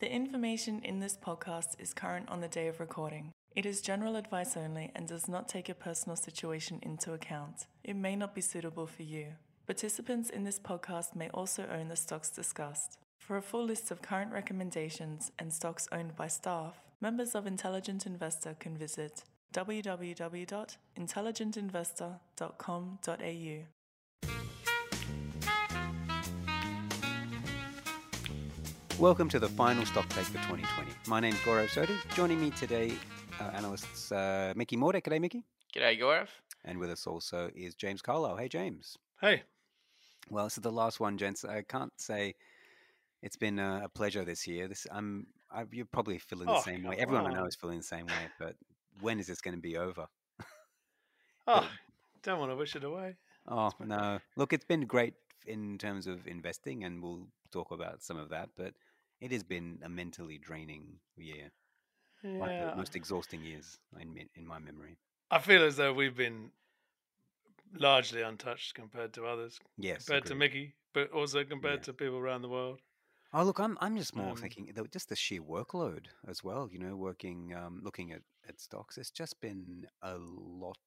The information in this podcast is current on the day of recording. It is general advice only and does not take your personal situation into account. It may not be suitable for you. Participants in this podcast may also own the stocks discussed. For a full list of current recommendations and stocks owned by staff, members of Intelligent Investor can visit www.intelligentinvestor.com.au. Welcome to the final stock take for 2020. My name's Gaurav Sodhi. Joining me today, uh, analysts uh, Mickey Mordek. G'day, Mickey. G'day, Gaurav. And with us also is James Carlisle. Hey, James. Hey. Well, this is the last one, gents. I can't say it's been a, a pleasure this year. This I'm, I, you're probably feeling the Oh, same way. come Everyone I know is feeling the same way. But when is this going to be over? Oh, don't want to wish it away. Oh no! Look, it's been great in terms of investing, and we'll talk about some of that. But it has been a mentally draining year, like Yeah. the most exhausting years in in my memory. I feel as though we've been largely untouched compared to others, Yes, compared to. Mickey, but also compared Yeah. to people around the world. Oh, look, I'm I'm just more Um, thinking just the sheer workload as well. You know, working, um, looking at at stocks. It's just been a lot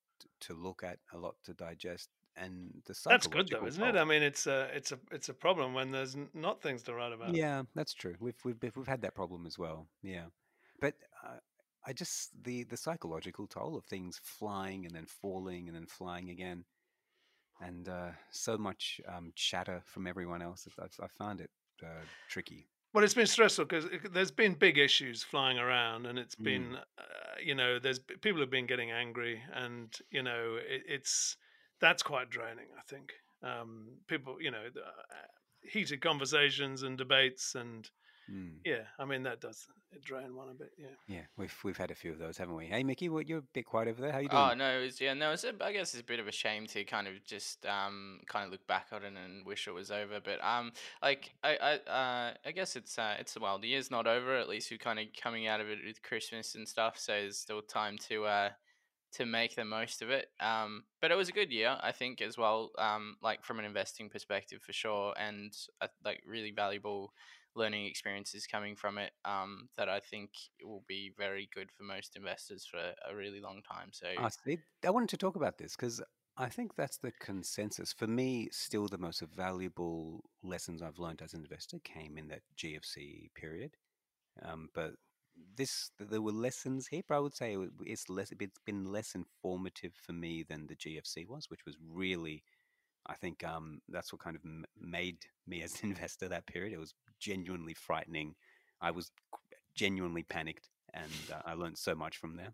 to look at, a lot to digest, and the That's good though, isn't it? I mean, it's a it's a it's a problem when there's not things to write about. Yeah, that's true. We've we've we've had that problem as well. Yeah, but uh, I just the the psychological toll of things flying and then falling and then flying again, and uh, so much um, chatter from everyone else. I've, I found it uh, tricky. Well, it's been stressful because there's been big issues flying around, and it's been, uh, you know, there's people have been getting angry, and you know, it, it's that's quite draining. I think um, people, you know, the, uh, heated conversations and debates, and Mm. yeah, I mean that does drain one a bit. Yeah. Yeah, we've we've had a few of those, haven't we? Hey, Mickey, what you're a bit quiet over there. How you doing? Oh no, it was, yeah, no, it's a, I guess it's a bit of a shame to kind of just um kind of look back on it and wish it was over. But um, like I I uh I guess it's uh it's well the year's not over. At least we're kind of coming out of it with Christmas and stuff, so there's still time to uh to make the most of it. Um, but it was a good year, I think, as well. Um, like from an investing perspective for sure, and uh, like really valuable learning experiences coming from it um, that I think will be very good for most investors for a really long time. So see, I wanted to talk about this because I think that's the consensus. For me, still the most valuable lessons I've learned as an investor came in that GFC period. Um, but this, there were lessons here, but I would say it's less. It's been less informative for me than the GFC was, which was really, I think, um, that's what kind of made me as an investor that period. It was genuinely frightening. I was genuinely panicked, and uh, I learned so much from there.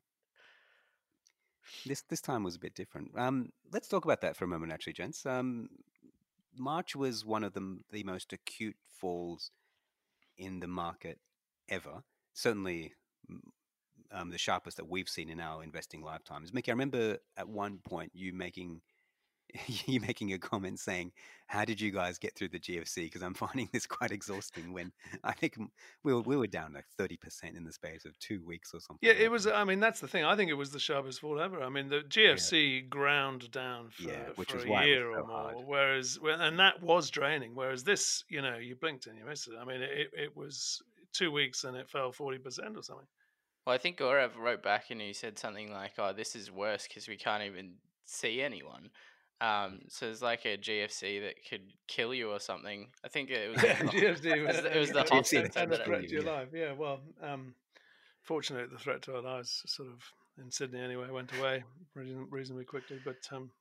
This this time was a bit different. Um, let's talk about that for a moment, actually, gents. Um, March was one of the the most acute falls in the market ever. Certainly, um, the sharpest that we've seen in our investing lifetimes. Mickey, I remember at one point you making you making a comment saying, "How did you guys get through the GFC?" Because I'm finding this quite exhausting. When I think we were we were down like thirty percent in the space of two weeks or something. Yeah, it was. I mean, that's the thing. I think it was the sharpest fall ever. I mean, the GFC ground down for, Yeah, which for is a why year so or more. hard. Whereas, and that was draining. Whereas this, you know, you blinked and you missed it. I mean, it, it was two weeks and it fell forty percent or something. Well, I think Gaurav wrote back and he said something like, "Oh, this is worse because we can't even see anyone." Um, so it's like a GFC that could kill you or something. I think it was. GFC it was, it was the GFC hot that center and could the that- kill threat to your life. Yeah, well, um, fortunately, the threat to our lives sort of in Sydney anyway went away reasonably quickly. But um,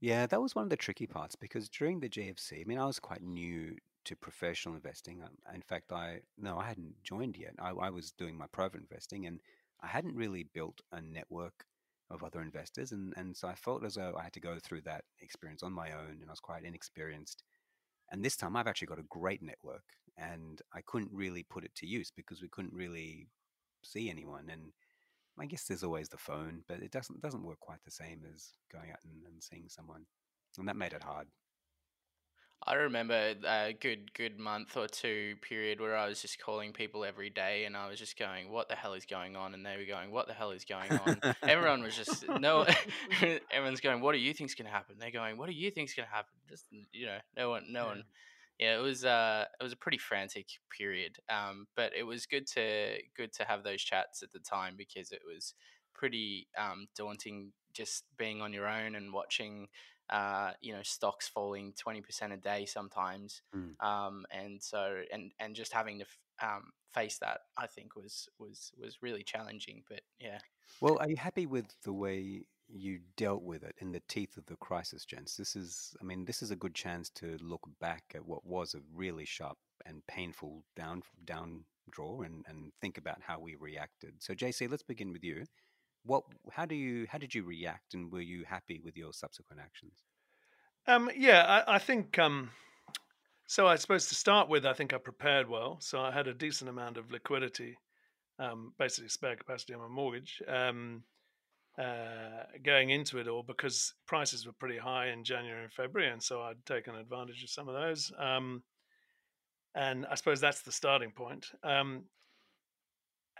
Yeah, that was one of the tricky parts because during the GFC, I mean, I was quite new to professional investing. Um, In fact, I no, I hadn't joined yet. I, I was doing my private investing, and I hadn't really built a network of other investors, and and so I felt as though I had to go through that experience on my own, and I was quite inexperienced. And this time, I've actually got a great network, and I couldn't really put it to use because we couldn't really see anyone. And I guess there's always the phone, but it doesn't doesn't work quite the same as going out and, and seeing someone, and that made it hard. I remember a good good month or two period where I was just calling people every day, and I was just going, "What the hell is going on?" And they were going, "What the hell is going on?" Everyone was just no. everyone's going, "What do you think's going to happen?" They're going, "What do you think's going to happen?" Just you know, no one, no Yeah. one. yeah, it was uh it was a pretty frantic period. Um, but it was good to good to have those chats at the time because it was pretty um daunting just being on your own and watching uh, you know stocks falling 20% a day sometimes Mm. um, and so and and just having to f- um, face that i think was was was really challenging but yeah Well, are you happy with the way you dealt with it in the teeth of the crisis, gents? This is, I mean, this is a good chance to look back at what was a really sharp and painful down down draw and, and think about how we reacted. So, JC, let's begin with you. What, how do you, how did you react, and were you happy with your subsequent actions? Um, yeah, I, I think. Um, so I suppose to start with, I think I prepared well. So I had a decent amount of liquidity, um, basically spare capacity on my mortgage, um, uh, going into it all because prices were pretty high in January and February, and so I'd taken advantage of some of those. Um, and I suppose that's the starting point. Um,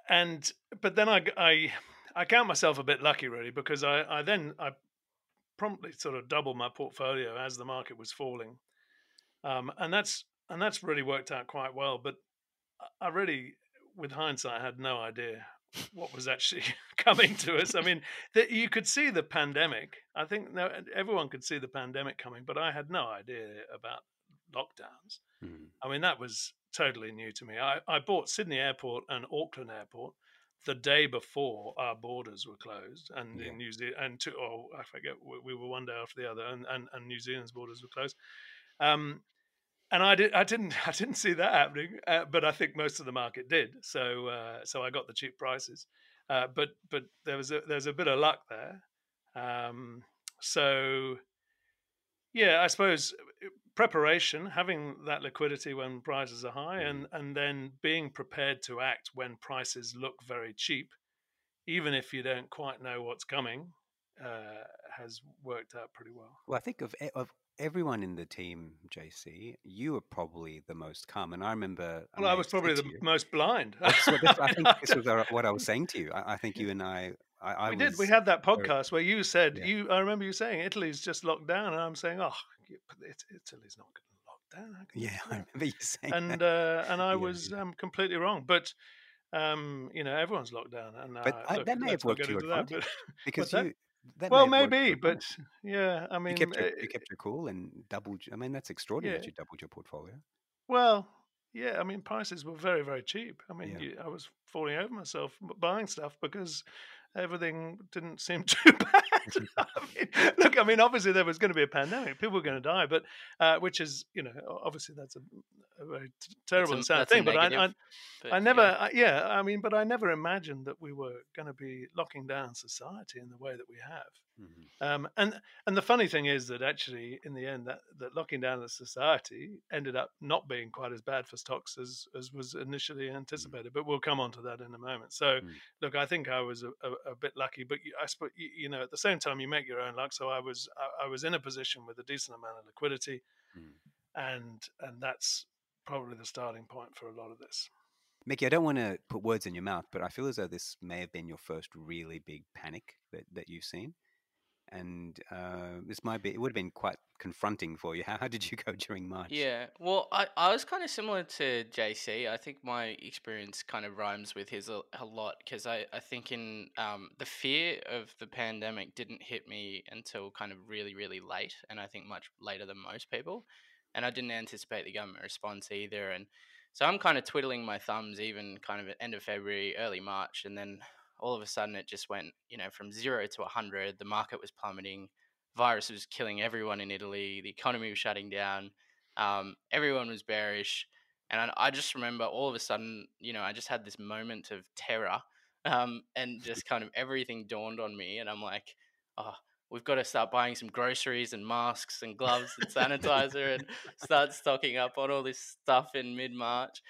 and but then I, I I count myself a bit lucky really because I, I then I promptly sort of doubled my portfolio as the market was falling, um, and that's and that's really worked out quite well. But I- really, with hindsight, had no idea what was actually coming to us. I mean, that you could see the pandemic. I think no, everyone could see the pandemic coming, but I had no idea about lockdowns. Mm. I mean, that was totally new to me. I, I bought Sydney Airport and Auckland Airport the day before our borders were closed, and Yeah. in New Zealand, and two, oh, I forget, we, we were one day after the other, and, and, and New Zealand's borders were closed. Um, and I did, I didn't, I didn't see that happening, uh, but I think most of the market did. So, uh, so I got the cheap prices, uh, but but there was a there's a bit of luck there. Um, so, yeah, I suppose preparation, having that liquidity when prices are high, and and then being prepared to act when prices look very cheap, even if you don't quite know what's coming, uh, has worked out pretty well. Well, I think of of everyone in the team, JC, you were probably the most calm. And I remember, Well, I may was probably the you- most blind. That's what, this, I think this was what I was saying to you. I, I think you and I, I, I we did. We had that very- podcast where you said Yeah. you. I remember you saying Italy's just locked down, and I'm saying, oh, it, Italy's not going to lock down. Yeah, I remember you saying and uh, and I Yeah, was yeah. um, completely wrong. But um, you know, everyone's locked down, and But uh, I- look, that may have worked to your that, but- because you. That well, may have worked to maybe, but yeah, I mean, you kept your, you kept your cool and doubled. I mean, that's extraordinary that you doubled your portfolio. Well, yeah, I mean, prices were very, very cheap. I mean, Yeah. you, I was falling over myself buying stuff because everything didn't seem too bad. I mean, look, I mean, obviously there was going to be a pandemic; people were going to die, but uh, which is, you know, obviously that's a, a very t- terrible and sad thing. But I, I, but I yeah. never, I, yeah, I mean, but I never imagined that we were going to be locking down society in the way that we have. Mhm. Um, and and the funny thing is that actually, in the end, that, that locking down the society ended up not being quite as bad for stocks as, as was initially anticipated. But we'll come on to that in a moment. So, Mm. look, I think I was a, a, a bit lucky, but you- I suppose you, you know at the same time you make your own luck. So I was I, I was in a position with a decent amount of liquidity, Mm. and and that's probably the starting point for a lot of this. Mickey, I don't want to put words in your mouth, but I feel as though this may have been your first really big panic that, that you've seen. And uh, this might be, it would have been quite confronting for you. How, how did you go during March? Yeah, well, I, I was kind of similar to JC. I think my experience kind of rhymes with his a, a lot because I, I think in um, the fear of the pandemic didn't hit me until kind of really, really late, and I think much later than most people. And I didn't anticipate the government response either. And so I'm kind of twiddling my thumbs even kind of at end of February, early March, and then all of a sudden it just went, you know, from zero to 100. The market was plummeting virus was killing everyone in Italy. The economy was shutting down. Um, everyone was bearish, and I, I just remember all of a sudden, you know, I just had this moment of terror, um, and just kind of everything dawned on me, and I'm like, oh, we've got to start buying some groceries and masks and gloves and sanitizer and start stocking up on all this stuff in mid March.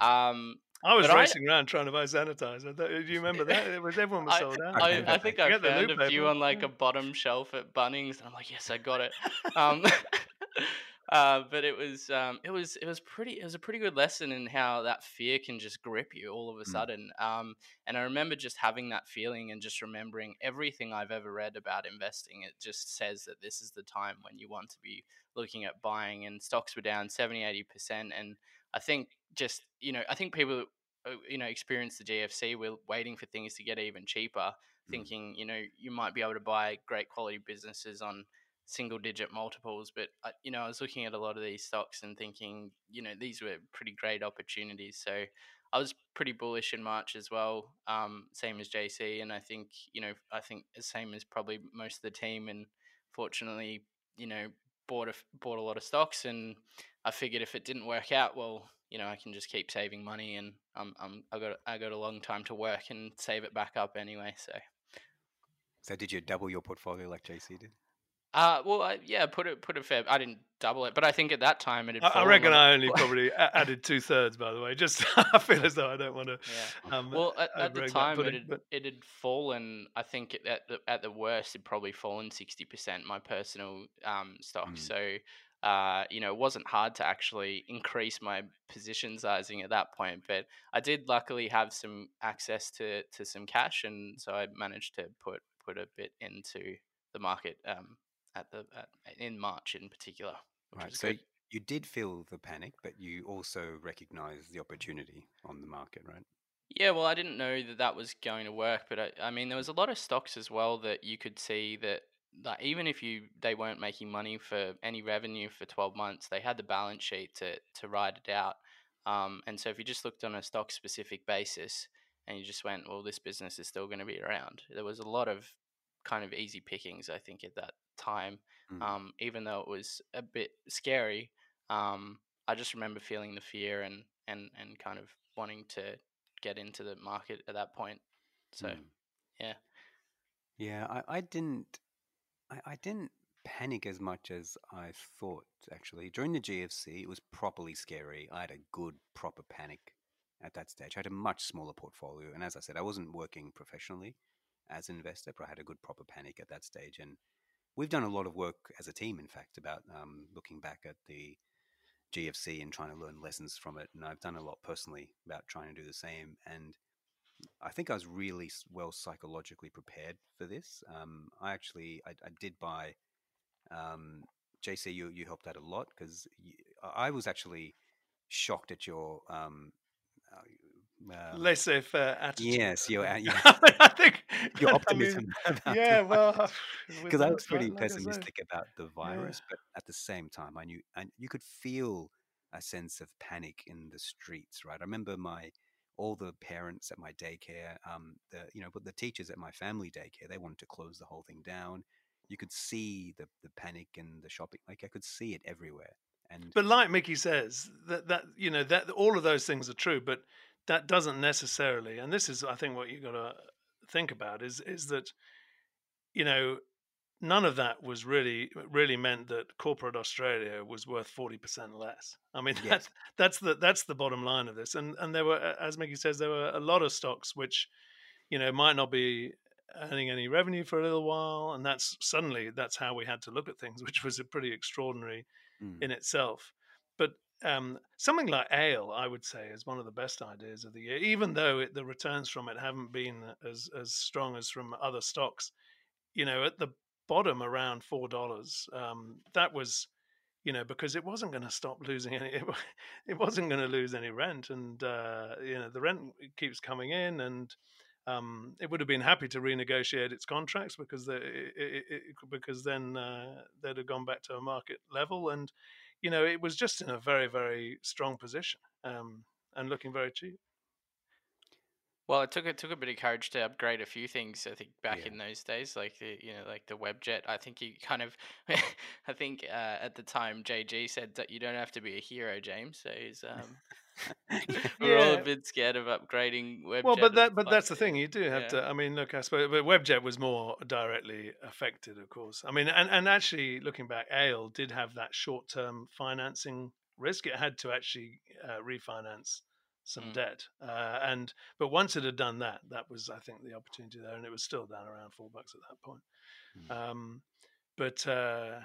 Um, I was But I- racing around trying to buy sanitizer. Do you remember that? It was everyone was I, sold out. I, I think I found a few on like a bottom shelf at Bunnings, and I'm like, yes, I got it. Um, uh, but it was um, it was it was pretty it was a pretty good lesson in how that fear can just grip you all of a Mm. sudden. Um, and I remember just having that feeling and just remembering everything I've ever read about investing. It just says that this is the time when you want to be looking at buying, and stocks were down 70, 80 percent. And I think just you know I think people uh, you know experience the GFC. We're waiting for things to get even cheaper, Mm. thinking you know you might be able to buy great quality businesses on single digit multiples but I, you know i was looking at a lot of these stocks and thinking you know these were pretty great opportunities so i was pretty bullish in march as well um, same as jc and i think you know i think the same as probably most of the team and fortunately you know bought a, bought a lot of stocks and i figured if it didn't work out well you know i can just keep saving money and um, um, i got i got a long time to work and save it back up anyway so So did you double your portfolio like JC did? Uh, well, I, yeah, put it put it fair. I didn't double it, but I think at that time it had. I, I reckon I only probably added two thirds. By the way, just I feel as though I don't want to. Yeah. Um, Well, at, at the time it had, but- it had fallen. I think at the at the worst, it'd probably fallen sixty percent. My personal um stock. Mm. So, uh, you know, it wasn't hard to actually increase my position sizing at that point. But I did luckily have some access to to some cash, and so I managed to put put a bit into the market. Um, at the at, in March in particular. Right. So good. you did feel the panic, but you also recognized the opportunity on the market, right? Yeah, well, I didn't know that that was going to work, but I, I mean, there was a lot of stocks as well that you could see that, that even if you they weren't making money for any revenue for twelve months, they had the balance sheet to to ride it out. Um, and so if you just looked on a stock specific basis and you just went, well, this business is still going to be around. There was a lot of kind of easy pickings, I think, at that time. Mm. Um, even though it was a bit scary, um, I just remember feeling the fear and and and kind of wanting to get into the market at that point. So Mm. yeah. Yeah, I, I didn't I, I didn't panic as much as I thought actually. During the GFC it was properly scary. I had a good proper panic at that stage. I had a much smaller portfolio and as I said, I wasn't working professionally as an investor, but I had a good proper panic at that stage. And we've done a lot of work as a team, in fact, about um, looking back at the GFC and trying to learn lessons from it. And I've done a lot personally about trying to do the same. And I think I was really well psychologically prepared for this. Um, I actually I, I did buy. Um, JC, you you helped out a lot because I was actually shocked at your um, uh, um, attitude. yes, your uh, your, I think your I mean, optimism. about yeah, well, because I was pretty like- like I say, pessimistic about the virus, but at the same time, I knew and you could feel a sense of panic in the streets. Right, I remember my all the parents at my daycare, um, the you know, but the teachers at my family daycare, they wanted to close the whole thing down. You could see the the panic and the shopping, like I could see it everywhere. And But like Mickey says, that that you know that all of those things are true, but that doesn't necessarily. And this is, I think, what you got to think about is is that you know none of that was really really meant that corporate Australia was worth forty percent less. I mean, Yes. that's that's the that's the bottom line of this. And and there were, as Mickey says, there were a lot of stocks which you know might not be earning any revenue for a little while, and that's suddenly that's how we had to look at things, which was a pretty extraordinary mm, in itself. But um, something like ale, I would say, is one of the best ideas of the year, even though it, the returns from it haven't been as as strong as from other stocks. You know, at the bottom around four dollars, um, that was, you know, because it wasn't going to stop losing any, it, it wasn't going to lose any rent, and uh, you know the rent keeps coming in, and um, it would have been happy to renegotiate its contracts because the, it, it, it, because then uh, they'd have gone back to a market level, and you know it was just in a very very strong position um, and looking very cheap. Well, it took it took a bit of courage to upgrade a few things. I think back Yeah. in those days, like the you know like the Webjet. I think you kind of, I think uh, at the time JG said that you don't have to be a hero, James. So he's um, we're all a bit scared of upgrading Webjet. Well, but that but that's the thing. You do have yeah. to. I mean, look, I suppose, but Webjet was more directly affected, of course. I mean, and and actually looking back, Ale did have that short term financing risk. It had to actually uh, refinance some Mm. debt, uh, and but once it had done that, that was I think the opportunity there, and it was still down around four bucks at that point. Mm. Um, but uh,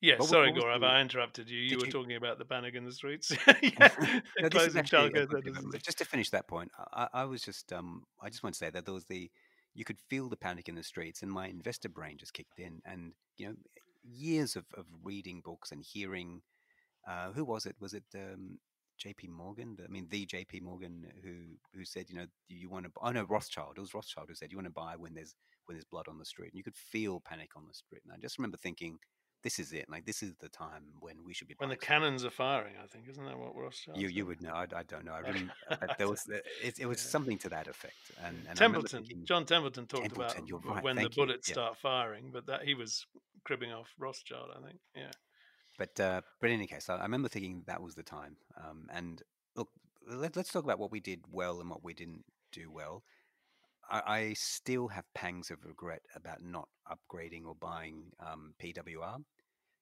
Yeah, What, sorry, Gaurav, the, I interrupted you. You did were you? talking about the panic in the streets. yeah, no, closing actually a childcare good bit. centres. of- Just to finish that point, I, I I was just um, I just want to say that there was the you could feel the panic in the streets, and my investor brain just kicked in, and you know, years of, of reading books and hearing. Uh, who was it? Was it um, J.P. Morgan? I mean, the J.P. Morgan who who said, you know, you want to. Oh no, Rothschild. It was Rothschild who said you want to buy when there's when there's blood on the street, and you could feel panic on the street. And I just remember thinking, this is it. Like this is the time when we should be When the stuff. cannons are firing, I think, isn't that what Rothschild You you would know. I, I don't know. I remember there was uh, it, it was Yeah. something to that effect. And, and Templeton, thinking, John Templeton talked about Templeton, you're right. when the Thank you. bullets Yeah. start firing, but that he was cribbing off Rothschild, I think. Yeah. But uh, but in any case, I, remember thinking that was the time. Um, and look, let, let's talk about what we did well and what we didn't do well. I, I still have pangs of regret about not upgrading or buying um, PWR.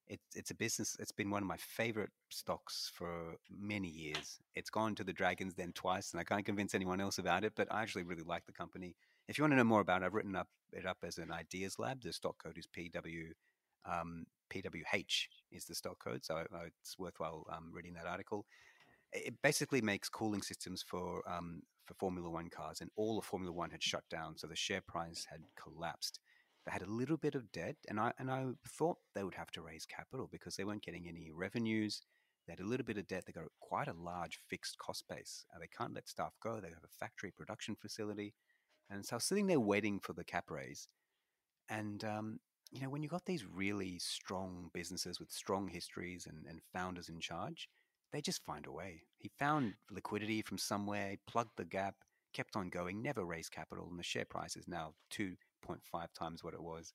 It's it's a business. It's been one of my favorite stocks for many years. It's gone to the Dragons Den twice, and I can't convince anyone else about it. But I actually really like the company. If you want to know more about it, I've written up it up as an ideas lab. The stock code is PW um, PWH is the stock code, so uh, it's worthwhile um, reading that article. It basically makes cooling systems for um, for Formula One cars, and all of Formula One had shut down, so the share price had collapsed. They had a little bit of debt, and I and I thought they would have to raise capital because they weren't getting any revenues. They had a little bit of debt. They got quite a large fixed cost base. Uh, they can't let staff go. They have a factory production facility, and so I was sitting there waiting for the cap raise. And um, you know, when you've got these really strong businesses with strong histories and, and founders in charge, they just find a way. He found liquidity from somewhere, plugged the gap, kept on going, never raised capital, and the share price is now two point five times what it was,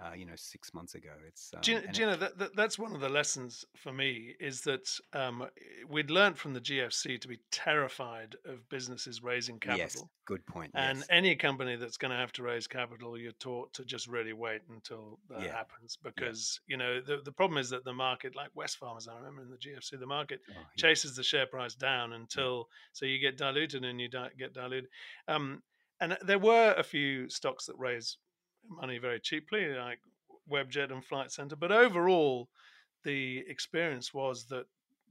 uh, you know, six months ago. It's um, and do it- that, that that's one of the lessons for me is that um, we'd learned from the GFC to be terrified of businesses raising capital. yes, good point. And yes. any company that's going to have to raise capital, you're taught to just really wait until that Yeah. happens because you know the the problem is that the market, like Wesfarmers, I remember in the GFC, the market Oh, yeah. chases the share price down until so you get diluted and you di- get diluted. Um, and there were a few stocks that raise money very cheaply, like Webjet and Flight Centre, but overall, the experience was that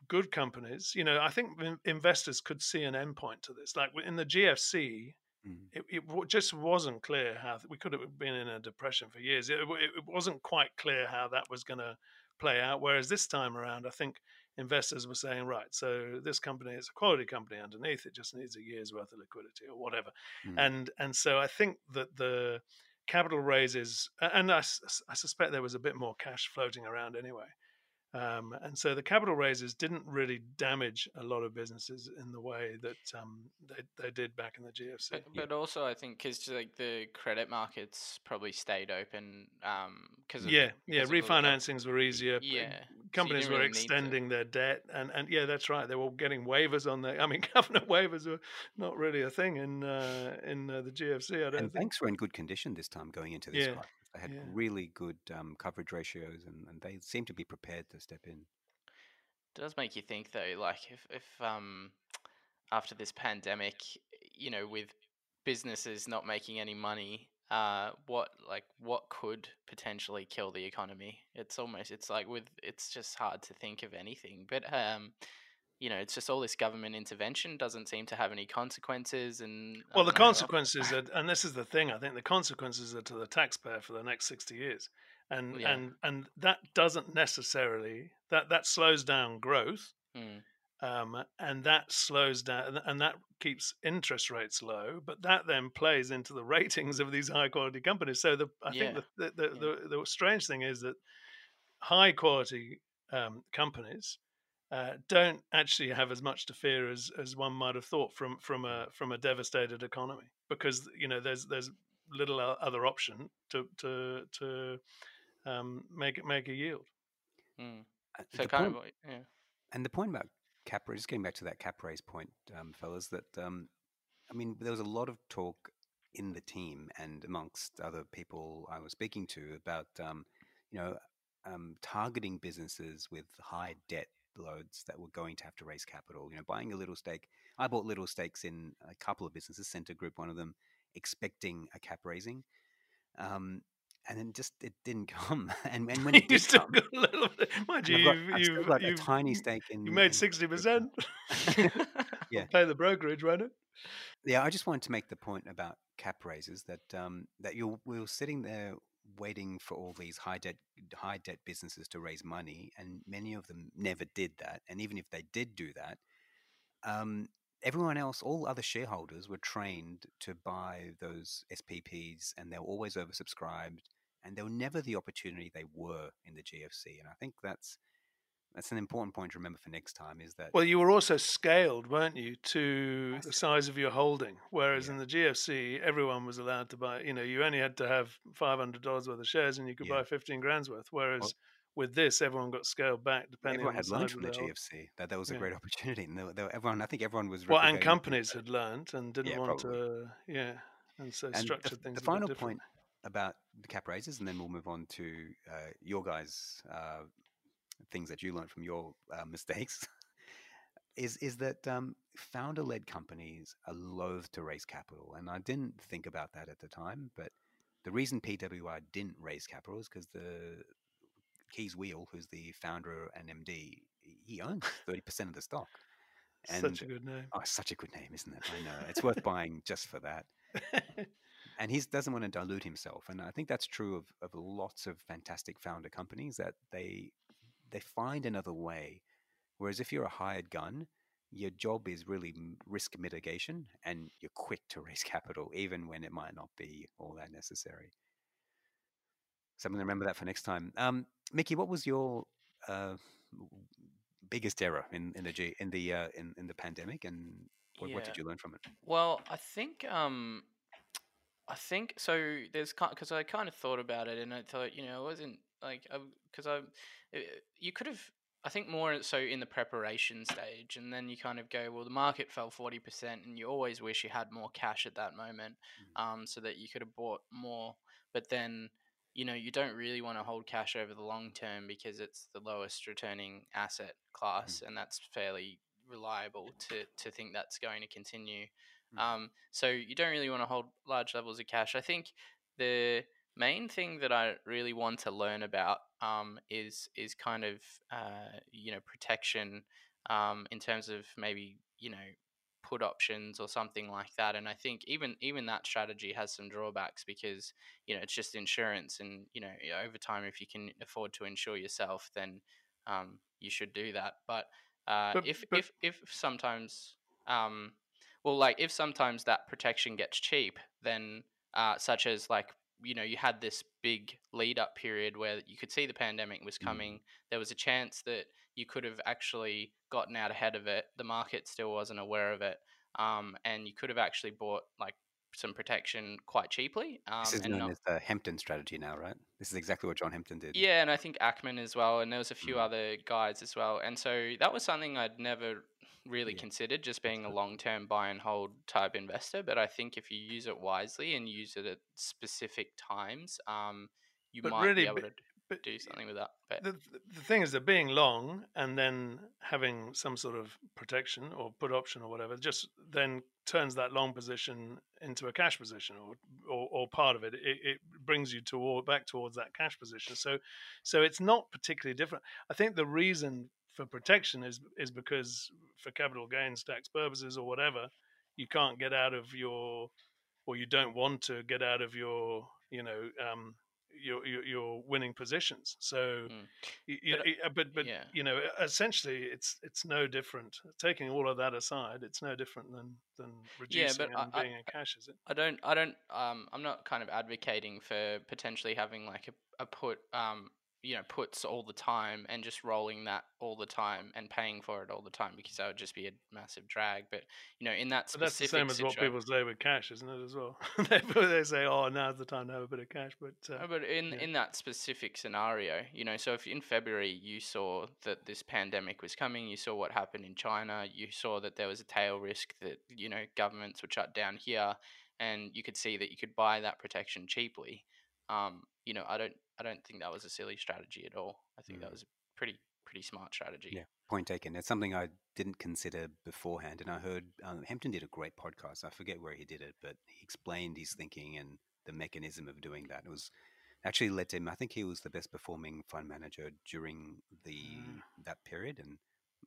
good companies, you know, I think investors could see an endpoint to this. Like in the GFC, Mhm. it, it just wasn't clear how we could have been in a depression for years. It, it, it wasn't quite clear how that was going to play out. Whereas this time around, I think investors were saying, right, so this company is a quality company underneath; it just needs a year's worth of liquidity or whatever. Mm. And and so I think that the capital raises, and I, suspect there was a bit more cash floating around anyway. Um, and so the capital raises didn't really damage a lot of businesses in the way that um, they, they did back in the GFC. But, but also, I think because like the credit markets probably stayed open because yeah, yeah, because of all the gov- refinancings were easier. Yeah, companies didn't were really extending their debt, and and yeah, that's right. They were getting waivers on their. I mean, covenant waivers were not really a thing in uh, in uh, the GFC. I don't And think. banks were in good condition this time going into this Yeah, crisis. They had yeah. really good um, coverage ratios, and, and they seemed to be prepared to step in. does make you think though, like if if um after this pandemic, you know, with businesses not making any money, uh, what like what could potentially kill the economy? It's almost it's like with it's just hard to think of anything, but um. You know, it's just all this government intervention doesn't seem to have any consequences, and Well, the know, consequences are, and this is the thing. I think the consequences are to the taxpayer for the next sixty years, and Yeah. and and that doesn't necessarily that that slows down growth, Mm, um, and that slows down, and that keeps interest rates low. But that then plays into the ratings of these high quality companies. So the I Yeah, think the the, the, yeah. the the strange thing is that high quality um, companies. Uh, don't actually have as much to fear as, as one might have thought from from a from a devastated economy because you know there's there's little other option to to to um, make make a yield. mm. So the kind point- of yeah. And the point about cap raise, just getting back to that cap raise point, um, fellas, that um, I mean, there was a lot of talk in the team and amongst other people I was speaking to about, um, you know, um, targeting businesses with high debt loads that were going to have to raise capital. You know, buying a little stake. I bought little stakes in a couple of businesses, Center Group, one of them, expecting a cap raising. Um, and then just it didn't come. And, and when you it did still come, got a little bit. Mind you, got, you've, you've, got a tiny stake in. you made sixty percent. Yeah. Pay the brokerage, won't it? Yeah, I just wanted to make the point about cap raises that um, that you're we were sitting there waiting for all these high debt high debt businesses to raise money, and many of them never did that. And even if they did do that, um, everyone else, all other shareholders, were trained to buy those SPPs, and they were always oversubscribed, and they were never the opportunity they were in the GFC. And I think that's that's an important point to remember for next time. Is that Well, you were also scaled, weren't you, to the size of your holding? Whereas Yeah. in the GFC, everyone was allowed to buy. You know, you only had to have five hundred dollars worth of shares, and you could Yeah. buy fifteen grand's worth. Whereas with this, everyone got scaled back depending everyone on the had learned from the GFC that that was a Yeah. great opportunity, and they, were- they, were- everyone, I think everyone was. Well, and companies had learned and didn't Yeah, want to, yeah, and so And the, structured f- things. the final point about the cap raises, and then we'll move on to uh, your guys' uh, things that you learned from your uh, mistakes. Is is that um, founder-led companies are loath to raise capital, and I didn't think about that at the time. But the reason PWI didn't raise capital is because the Kees Weel, who's the founder and MD, he owns thirty percent of the stock. Such a good name. Oh, such a good name, isn't it? I know. It's worth buying just for that. And he doesn't want to dilute himself. And I think that's true of, of lots of fantastic founder companies that they they find another way. Whereas if you're a hired gun, your job is really risk mitigation and you're quick to raise capital, even when it might not be all that necessary. Something to remember that for next time. Um, Mickey, what was your uh, biggest error in, in the G, in the uh, in, in the pandemic, and what, what did you learn from it? Well, I think um, I think so. There's because I kind of thought about it, and I thought you know it wasn't like because I, uh, you could have. I think more so in the preparation stage, and then you kind of go, well, the market fell forty percent, and you always wish you had more cash at that moment, um, so that you could have bought more. But then, you know, you don't really want to hold cash over the long term because it's the lowest returning asset class, and that's fairly reliable to to think that's going to continue. Mm. Um, so you don't really want to hold large levels of cash. I think the main thing that I really want to learn about um, is is kind of uh, you know protection um, in terms of maybe you know put options or something like that. And I think even even that strategy has some drawbacks because you know it's just insurance, and you know over time if you can afford to insure yourself, then um, you should do that. But uh, But- if but- if if sometimes um, well, like if sometimes that protection gets cheap, then uh, such as like you know you had this big lead up period where you could see the pandemic was Mm. coming. There was a chance that you could have actually gotten out ahead of it. The market still wasn't aware of it, um, and you could have actually bought like some protection quite cheaply. Um, This is known not, as the Hempton strategy now, right? This is exactly what John Hempton did. yeah, and I think Ackman as well, and there was a few Mm. other guys as well, and so that was something I'd never really Yeah, considered, just being a long term buy and hold type investor. But I think if you use it wisely and use it at specific times, um, you But might really, be able to but do something with that. But the, the thing is that being long and then having some sort of protection or put option or whatever just then turns that long position into a cash position or or, or part of it. it it brings you toward back towards that cash position so so it's not particularly different i think the reason for protection is is because for capital gains tax purposes or whatever you can't get out of your or you don't want to get out of your you know um your your, your winning positions so Mm. y- you But, but but yeah. you know essentially it's it's no different taking all of that aside it's no different than than reducing but I- and I- being in cash is it I don't, I don't, um, I'm not kind of advocating for potentially having like a, a put, um, you know, puts all the time and just rolling that all the time and paying for it all the time because that would just be a massive drag. But you know, in that specific but that's the same as what people say with cash isn't it as well they, they say oh now's the time to have a bit of cash but uh, but in yeah. in that specific scenario, you know, so if in February you saw that this pandemic was coming, you saw what happened in China, you saw that there was a tail risk that you know governments would shut down here, and you could see that you could buy that protection cheaply. Um, you know, I don't I don't think that was a silly strategy at all. I think that Mm. was a pretty pretty smart strategy. Yeah, point taken. It's something I didn't consider beforehand, and I heard um, Hempton did a great podcast. I forget where he did it, but he explained his thinking and the mechanism of doing that. It was actually led to him. I think he was the best performing fund manager during the Mm. that period, and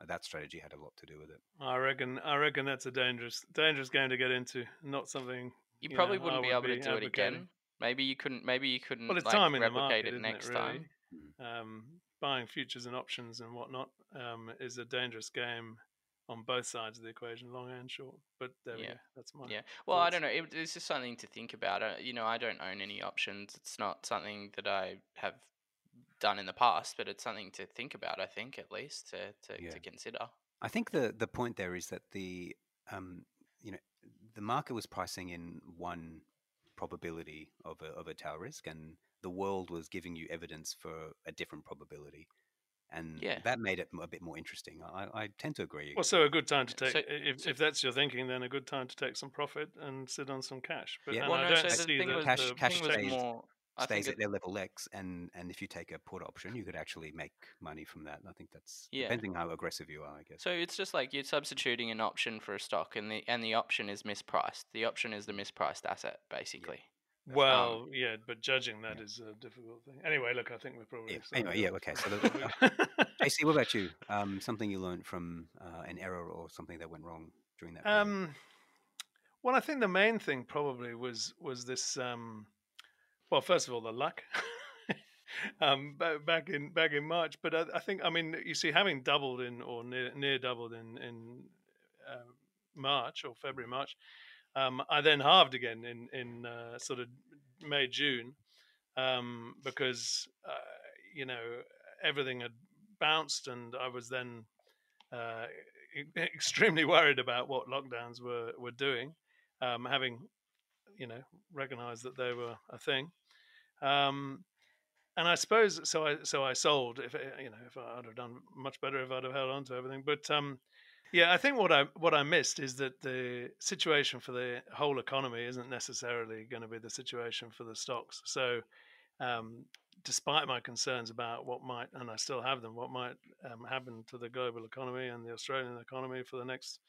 that strategy had a lot to do with it. I reckon. I reckon that's a dangerous, dangerous game to get into. Not something. You you probably know, wouldn't I be would able to do it again. Maybe you couldn't. Maybe you couldn't Well, it's like, time in the replicate market, it isn't next it? Really, time. um, buying futures and options and whatnot um, is a dangerous game on both sides of the equation, long and short. But there we Yeah. go. That's my Yeah. Well, I don't know. It, it's just something to think about. Uh, you know, I don't own any options. It's not something that I have done in the past, but it's something to think about. I think at least to to, Yeah. to consider. I think the the point there is that the um, you know the market was pricing in one probability of a of a tail risk, and the world was giving you evidence for a different probability, and Yeah. that made it a bit more interesting. I, I tend to agree. Well, so a good time to take so- if, so- if that's your thinking, then a good time to take some profit and sit on some cash. But Yeah. and Well, I no. don't So the see thing that was, Cash- the cash thing was stays- more. I stays at it, their level X, and and if you take a put option, you could actually make money from that. I think that's Yeah. depending how aggressive you are, I guess. So it's just like you're substituting an option for a stock, and the and the option is mispriced. The option is the mispriced asset, basically. well, yeah, but judging that Yeah. is a difficult thing. Anyway, look, I think we're probably Yeah. Anyway, yeah, okay. off So the the, topic. JC, what about you? Um, something you learned from uh, an error or something that went wrong during that? period? Um, well, I think the main thing probably was was this. Um, well, first of all, the luck. um, back in back in March, but I, I think I mean you see, having doubled in or near near doubled in in uh, March or February March, um, I then halved again in in uh, sort of May June um, because uh, you know everything had bounced, and I was then uh, extremely worried about what lockdowns were were doing, um, having you know recognized that they were a thing. Um, and I suppose so. I so I sold. If you know, if I'd have done much better if I'd have held on to everything. But um, yeah, I think what I what I missed is that the situation for the whole economy isn't necessarily going to be the situation for the stocks. So, um, despite my concerns about what might, and I still have them, what might um, happen to the global economy and the Australian economy for the next,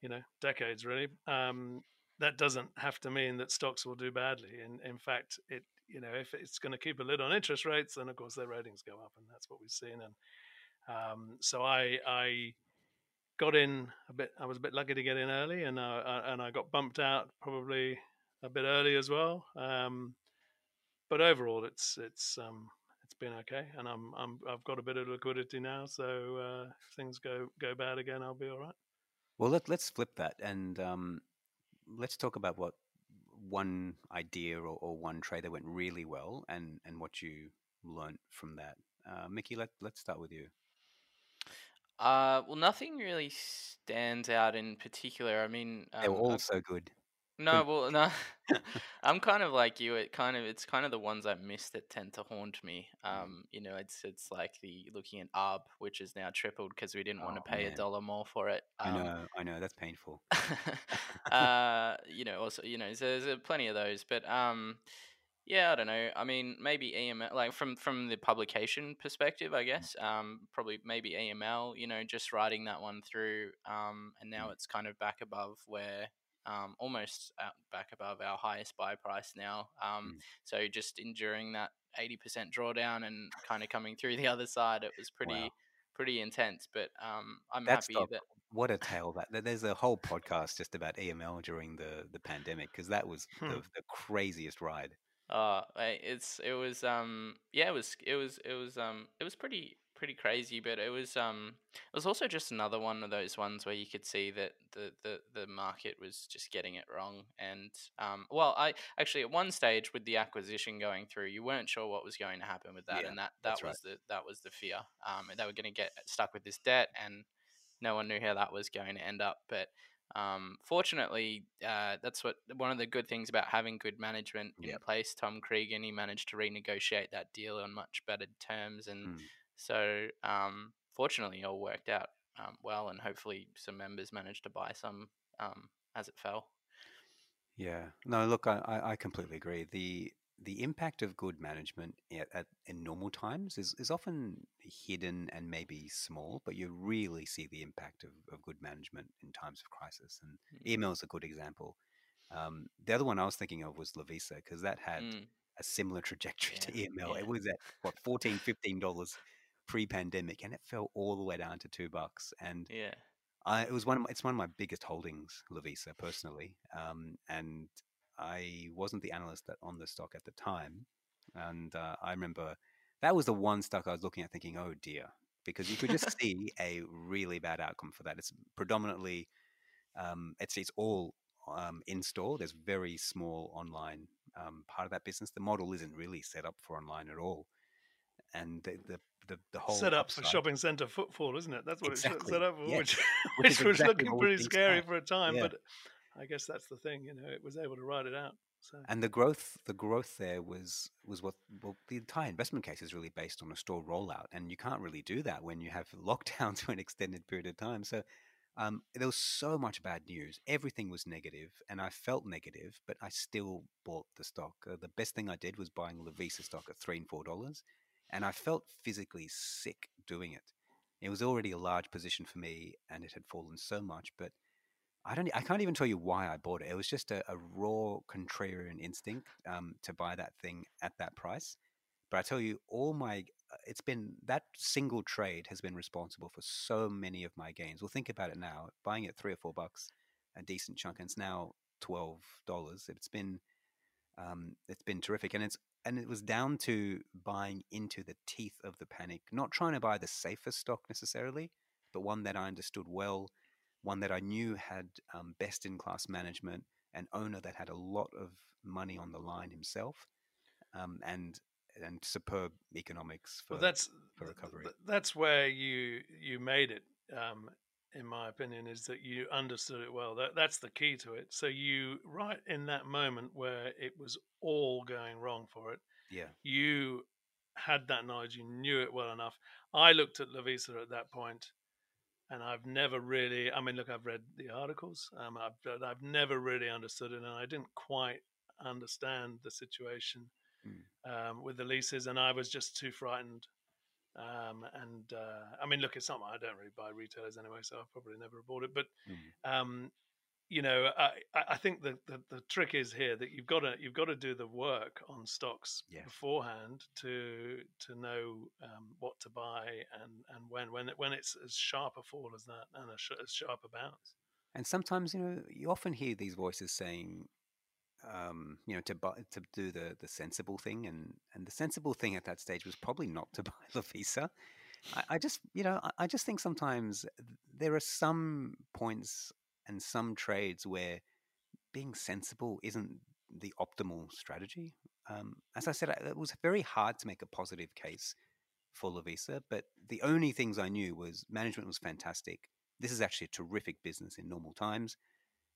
you know, decades, really. Um, that doesn't have to mean that stocks will do badly. In in fact, it you know if it's going to keep a lid on interest rates, then of course their ratings go up, and that's what we've seen. And um, so I I got in a bit. I was a bit lucky to get in early, and I, I and I got bumped out probably a bit early as well. Um, but overall, it's it's um, it's been okay, and I'm I'm I've got a bit of liquidity now. So uh, if things go go bad again, I'll be all right. well, let, let's flip that and um, let's talk about what one idea or, or one trade that went really well and, and what you learned from that. Uh, Mickey, let, let's start with you. Uh, well, nothing really stands out in particular. I mean, They were um, all so good. No, well, no. I'm kind of like you. It kind of it's kind of the ones I missed that tend to haunt me. Mm. Um, you know, it's it's like the looking at ARB, which is now tripled because we didn't want to Oh, pay man. a dollar more for it. I Um, know, I know, that's painful. uh, you know, also you know, so there's uh, plenty of those, but um, yeah, I don't know. I mean, maybe EML, like from from the publication perspective, I guess. Um, probably maybe EML. You know, just riding that one through. Um, and now Mm. it's kind of back above where. Um, almost out back above our highest buy price now. Um, Mm. so just enduring that eighty percent drawdown and kind of coming through the other side, it was pretty Wow. pretty intense. But um, I'm That happy that what a tale that that- there's a whole podcast just about EML during the, the pandemic because that was Hmm. the, the craziest ride. Uh, it's it was um yeah it was it was it was um it was pretty pretty crazy, but it was um it was also just another one of those ones where you could see that the the the market was just getting it wrong, and um well I actually at one stage with the acquisition going through, you weren't sure what was going to happen with that, Yeah, and that that was the that was the fear. Um, they were going to get stuck with this debt, and no one knew how that was going to end up, but. Um, fortunately, uh, that's what one of the good things about having good management in Yep. place. Tom Cregan, he managed to renegotiate that deal on much better terms, and Mm. So um, fortunately, it all worked out um, well, and hopefully, some members managed to buy some um, as it fell. Yeah. No, look, I, I, completely agree. The the impact of good management at, at, in normal times is, is often hidden and maybe small, but you really see the impact of, of good management in times of crisis. And Mm. EML is a good example. Um, the other one I was thinking of was Lovisa because that had Mm, a similar trajectory to Yeah, EML. yeah. It was at what 14 15 dollars pre-pandemic, and it fell all the way down to two bucks. And Yeah. I, it was one of my, it's one of my biggest holdings, Lovisa, personally. Um, and I wasn't the analyst that on the stock at the time, and uh, I remember that was the one stock I was looking at, thinking, "Oh dear," because you could just see a really bad outcome for that. It's predominantly, um, it's it's all um, in store. There's very small online um, part of that business. The model isn't really set up for online at all, and the the the, the whole set up for shopping centre footfall, isn't it? That's what it's set up for, yes. which, Which which was exactly looking pretty scary for a time. Yeah. But I guess that's the thing, you know, it was able to ride it out. So and the growth the growth there was was what well the entire investment case is really based on a store rollout and you can't really do that when you have lockdowns for an extended period of time so um, there was so much bad news everything was negative and i felt negative but i still bought the stock uh, the best thing i did was buying Lovisa stock at three and four dollars and i felt physically sick doing it it was already a large position for me and it had fallen so much but I don't. I can't even tell you why I bought it. It was just a, a raw contrarian instinct um, to buy that thing at that price. But I tell you, all my uh, it's been that single trade has been responsible for so many of my gains. Well, think about it now. Buying it three or four bucks, a decent chunk, and it's now twelve dollars. It's been um, it's been terrific, and it's and it was down to buying into the teeth of the panic, not trying to buy the safest stock necessarily, but one that I understood well one that I knew had um, best in class management, an owner that had a lot of money on the line himself, um, and and superb economics for well, that's for recovery. th- that's where you you made it. Um, in my opinion, is that you understood it well. That that's the key to it. So you right in that moment where it was all going wrong for it, yeah, you had that knowledge. You knew it well enough. I looked at Lovisa at that point, and I've never really. I mean, look, I've read the articles. Um, I've but I've never really understood it, and I didn't quite understand the situation um, with the leases, and I was just too frightened. Um, and uh, I mean, look, it's something I don't really buy retailers anyway, so I've probably never bought it. But Mm. um, you know, I, I I think the, the the trick is here that you've got to you've got to do the work on stocks beforehand to to know um, what to buy and and when when it, when it's as sharp a fall as that and as sharp a bounce. and sometimes you know you often hear these voices saying. Um, you know, to buy, to do the the sensible thing, and and the sensible thing at that stage was probably not to buy Lovisa. I, I just, you know, I, I just think sometimes there are some points and some trades where being sensible isn't the optimal strategy. Um, as I said, it was very hard to make a positive case for Lovisa, but the only things I knew was management was fantastic. This is actually a terrific business in normal times,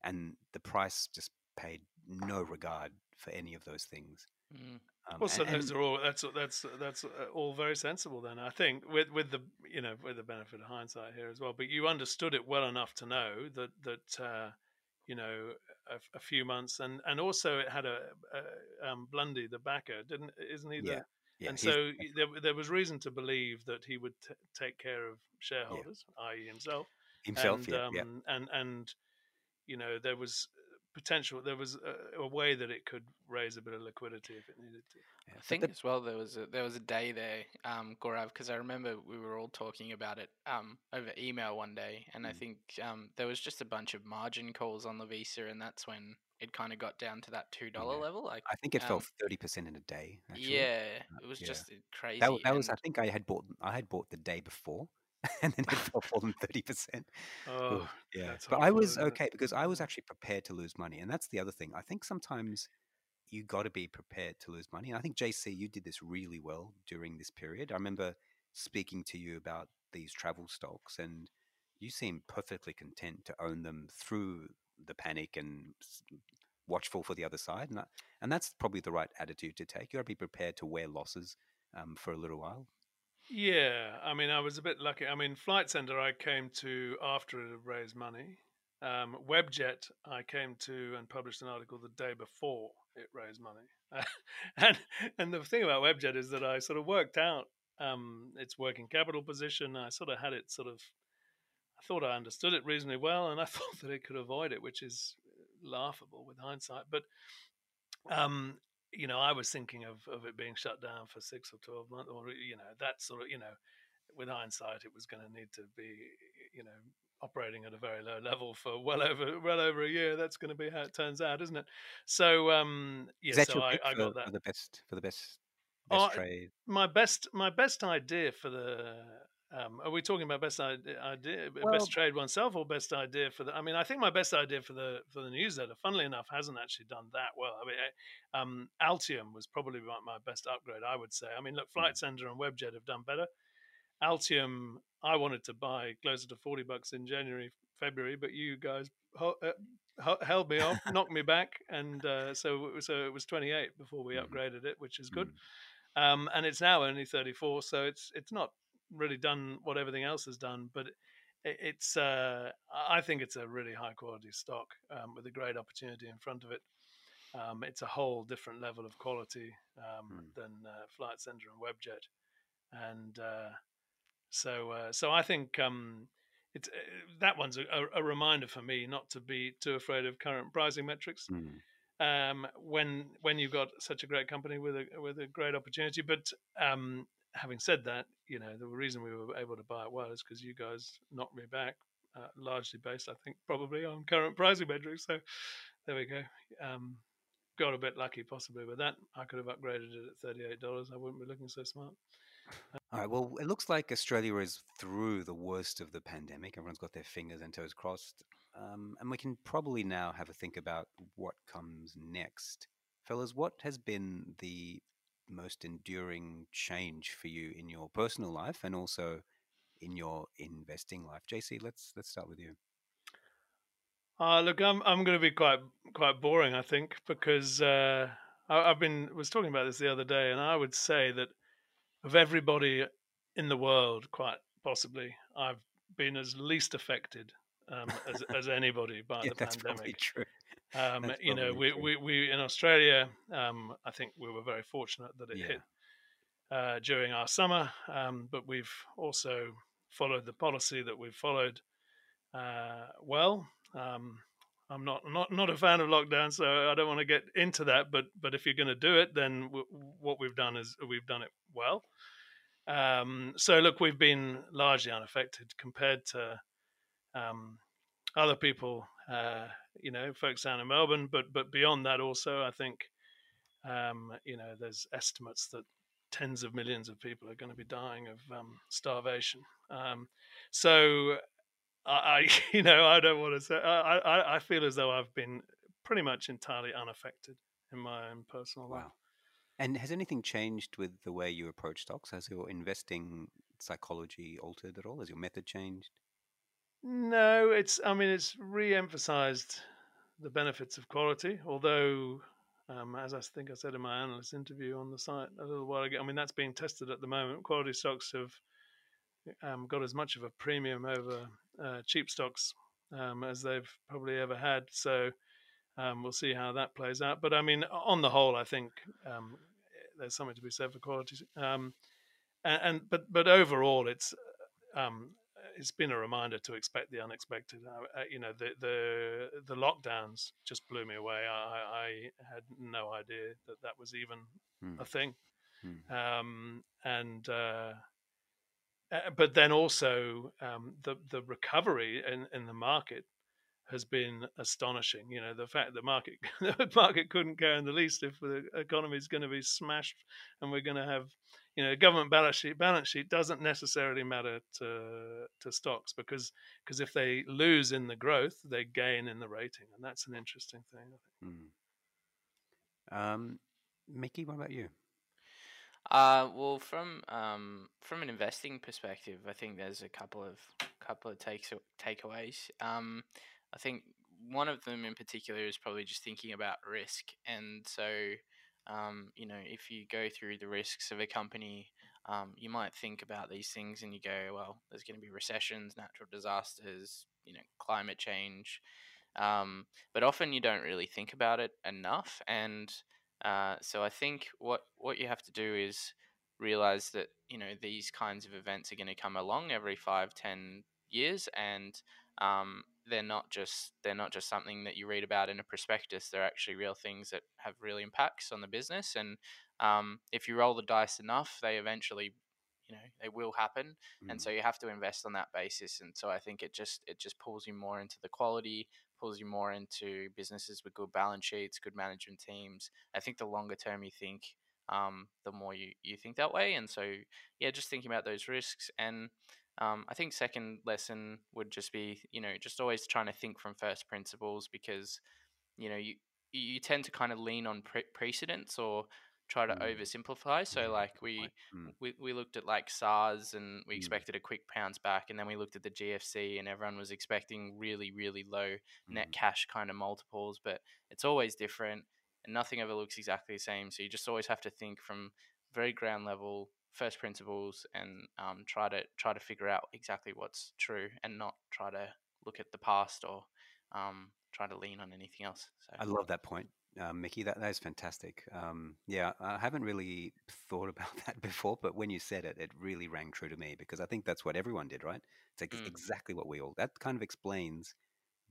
and the price just paid no regard for any of those things. Mm. Um, Well, so and- those and- are all that's that's that's uh, all very sensible. Then I think with with the you know with the benefit of hindsight here as well. But you understood it well enough to know that that uh, you know a, a few months and and also it had a, a um, Blundy the backer didn't isn't he? The, Yeah, yeah, and so there, there was reason to believe that he would t- take care of shareholders, i.e., himself. himself, and, yeah, yeah. um, and and you know there was potential. There was a, a way that it could raise a bit of liquidity if it needed to. yeah. I think the- as well there was a there was a day there, um, Gaurav, because I remember we were all talking about it um, over email one day, and I Mm. think um, there was just a bunch of margin calls on Lovisa, and that's when it kind of got down to that two dollar Yeah. level. Like, I think it fell um, thirty percent in a day. Actually. yeah, it was yeah. just uh, crazy. That, that was, I think, I had bought, I had bought the day before, and then it fell fallen thirty percent. Oh, yeah. But I was okay because I was actually prepared to lose money, and that's the other thing. I think sometimes you got to be prepared to lose money. And I think JC, you did this really well during this period. I remember speaking to you about these travel stocks, and you seemed perfectly content to own them through the panic and watchful for the other side. And, and that's probably the right attitude to take. You got to be prepared to wear losses um, for a little while. Yeah, I mean, I was a bit lucky. I mean, Flight Centre I came to after it had raised money. Um, Webjet I came to and published an article the day before it raised money. and and the thing about Webjet is that I sort of worked out um, its working capital position. I sort of had it sort of. I thought I understood it reasonably well, and I thought that it could avoid it, which is laughable with hindsight. But um, you know, I was thinking of, of it being shut down for six or 12 months, or, you know, that sort of, you know, with hindsight, it was going to need to be, you know, operating at a very low level for well over well over a year. That's going to be how it turns out, isn't it? So, um, yeah, so I, I for, got that. for the best for the best best Oh, trade? my best my best idea for the um, are we talking about best idea, idea Well- best trade oneself or best idea for the i mean i think my best idea for the for the newsletter funnily enough hasn't actually done that well. I mean um, altium was probably my, best upgrade i would say. I mean look flight centre and webjet have done better. Altium i wanted to buy closer to 40 bucks in january february but you guys ho- uh, ho- held me off knocked me back and uh, so so it was 28 before we Mhm. upgraded it which is good. Mm. um, and it's now only 34 so it's it's not really done what everything else has done but it, it's uh, i think it's a really high quality stock um, with a great opportunity in front of it um, it's a whole different level of quality um, Mm. than uh, flight centre and webjet and uh, so uh, so i think um, it's uh, that one's a, a reminder for me not to be too afraid of current pricing metrics Mm. um, when when you've got such a great company with a with a great opportunity. But um, having said that, you know the reason we were able to buy it well is because you guys knocked me back, uh, largely based, I think, probably on current pricing metrics. So there we go. Um, got a bit lucky possibly with that. I could have upgraded it at thirty eight dollars. I wouldn't be looking so smart. All right. Well, it looks like Australia is through the worst of the pandemic. Everyone's got their fingers and toes crossed. Um, and we can probably now have a think about what comes next. Fellas, what has been the most enduring change for you in your personal life and also in your investing life? JC, let's let's start with you. Uh, look, I'm I'm going to be quite quite boring, I think, because uh, I, I've been was talking about this the other day, and I would say that of everybody in the world, quite possibly, I've been as least affected um, as as anybody by yeah, the that's probably pandemic. true. Um, you know, we, we, we in Australia, um, I think we were very fortunate that it Yeah. hit uh, during our summer, um, but we've also followed the policy that we've followed uh, well. Um, I'm not not not a fan of lockdown, so I don't want to get into that. But but if you're going to do it, then w- what we've done is we've done it well. Um, so look, we've been largely unaffected compared to um, other people, uh, you know, folks down in Melbourne. But but beyond that, also, I think um, you know, there's estimates that tens of millions of people are going to be dying of um, starvation. Um, so I, I, you know, I don't want to say. I, I, I feel as though I've been pretty much entirely unaffected in my own personal life. And has anything changed with the way you approach stocks? Has your investing psychology altered at all? Has your method changed? No, it's. I mean, it's re-emphasized the benefits of quality. Although, um, as I think I said in my analyst interview on the site a little while ago, I mean that's being tested at the moment. Quality stocks have um, got as much of a premium over uh, cheap stocks um, as they've probably ever had. So um, we'll see how that plays out. But I mean, on the whole, I think um, there's something to be said for quality. Um, and, and but but overall, it's um, it's been a reminder to expect the unexpected. Uh, you know, the the the lockdowns just blew me away. I, I had no idea that that was even Hmm. a thing. Hmm. Um, and uh, uh, but then also um, the the recovery in, in the market has been astonishing. You know, the fact that market the market couldn't care in the least if the economy is going to be smashed and we're going to have you know government balance sheet balance sheet doesn't necessarily matter to to stocks because because if they lose in the growth they gain in the rating and that's an interesting thing. I think. Hmm. Um, Mickey, what about you? Uh, well, from um, from an investing perspective, I think there's a couple of couple of takes takeaways. Um, I think one of them in particular is probably just thinking about risk, and so um, you know, if you go through the risks of a company, um, you might think about these things, and you go, well, there's going to be recessions, natural disasters, you know, climate change, um, but often you don't really think about it enough, and uh, so I think what what you have to do is realize that you know these kinds of events are going to come along every five ten years, and um, they're not just they're not just something that you read about in a prospectus. They're actually real things that have real impacts on the business. And um, if you roll the dice enough, they eventually, you know, they will happen. Mm. And so you have to invest on that basis. And so I think it just it just pulls you more into the quality, pulls you more into businesses with good balance sheets, good management teams. I think the longer term you think, um, the more you you think that way. And so yeah, just thinking about those risks and um, I think second lesson would just be, you know, just always trying to think from first principles because, you know, you you tend to kind of lean on pre- precedents or try to Mm. oversimplify. So like we. Mm. we we looked at like SARS and we Mm. expected a quick bounce back, and then we looked at the GFC and everyone was expecting really really low net Mm. cash kind of multiples, but it's always different and nothing ever looks exactly the same. So you just always have to think from very ground level first principles and um, try to try to figure out exactly what's true and not try to look at the past or um, try to lean on anything else. So I love that point, uh, Mickey. That that is fantastic. Um, yeah, I haven't really thought about that before, but when you said it, it really rang true to me because I think that's what everyone did, right? It's ex- Mm. exactly what we all. That kind of explains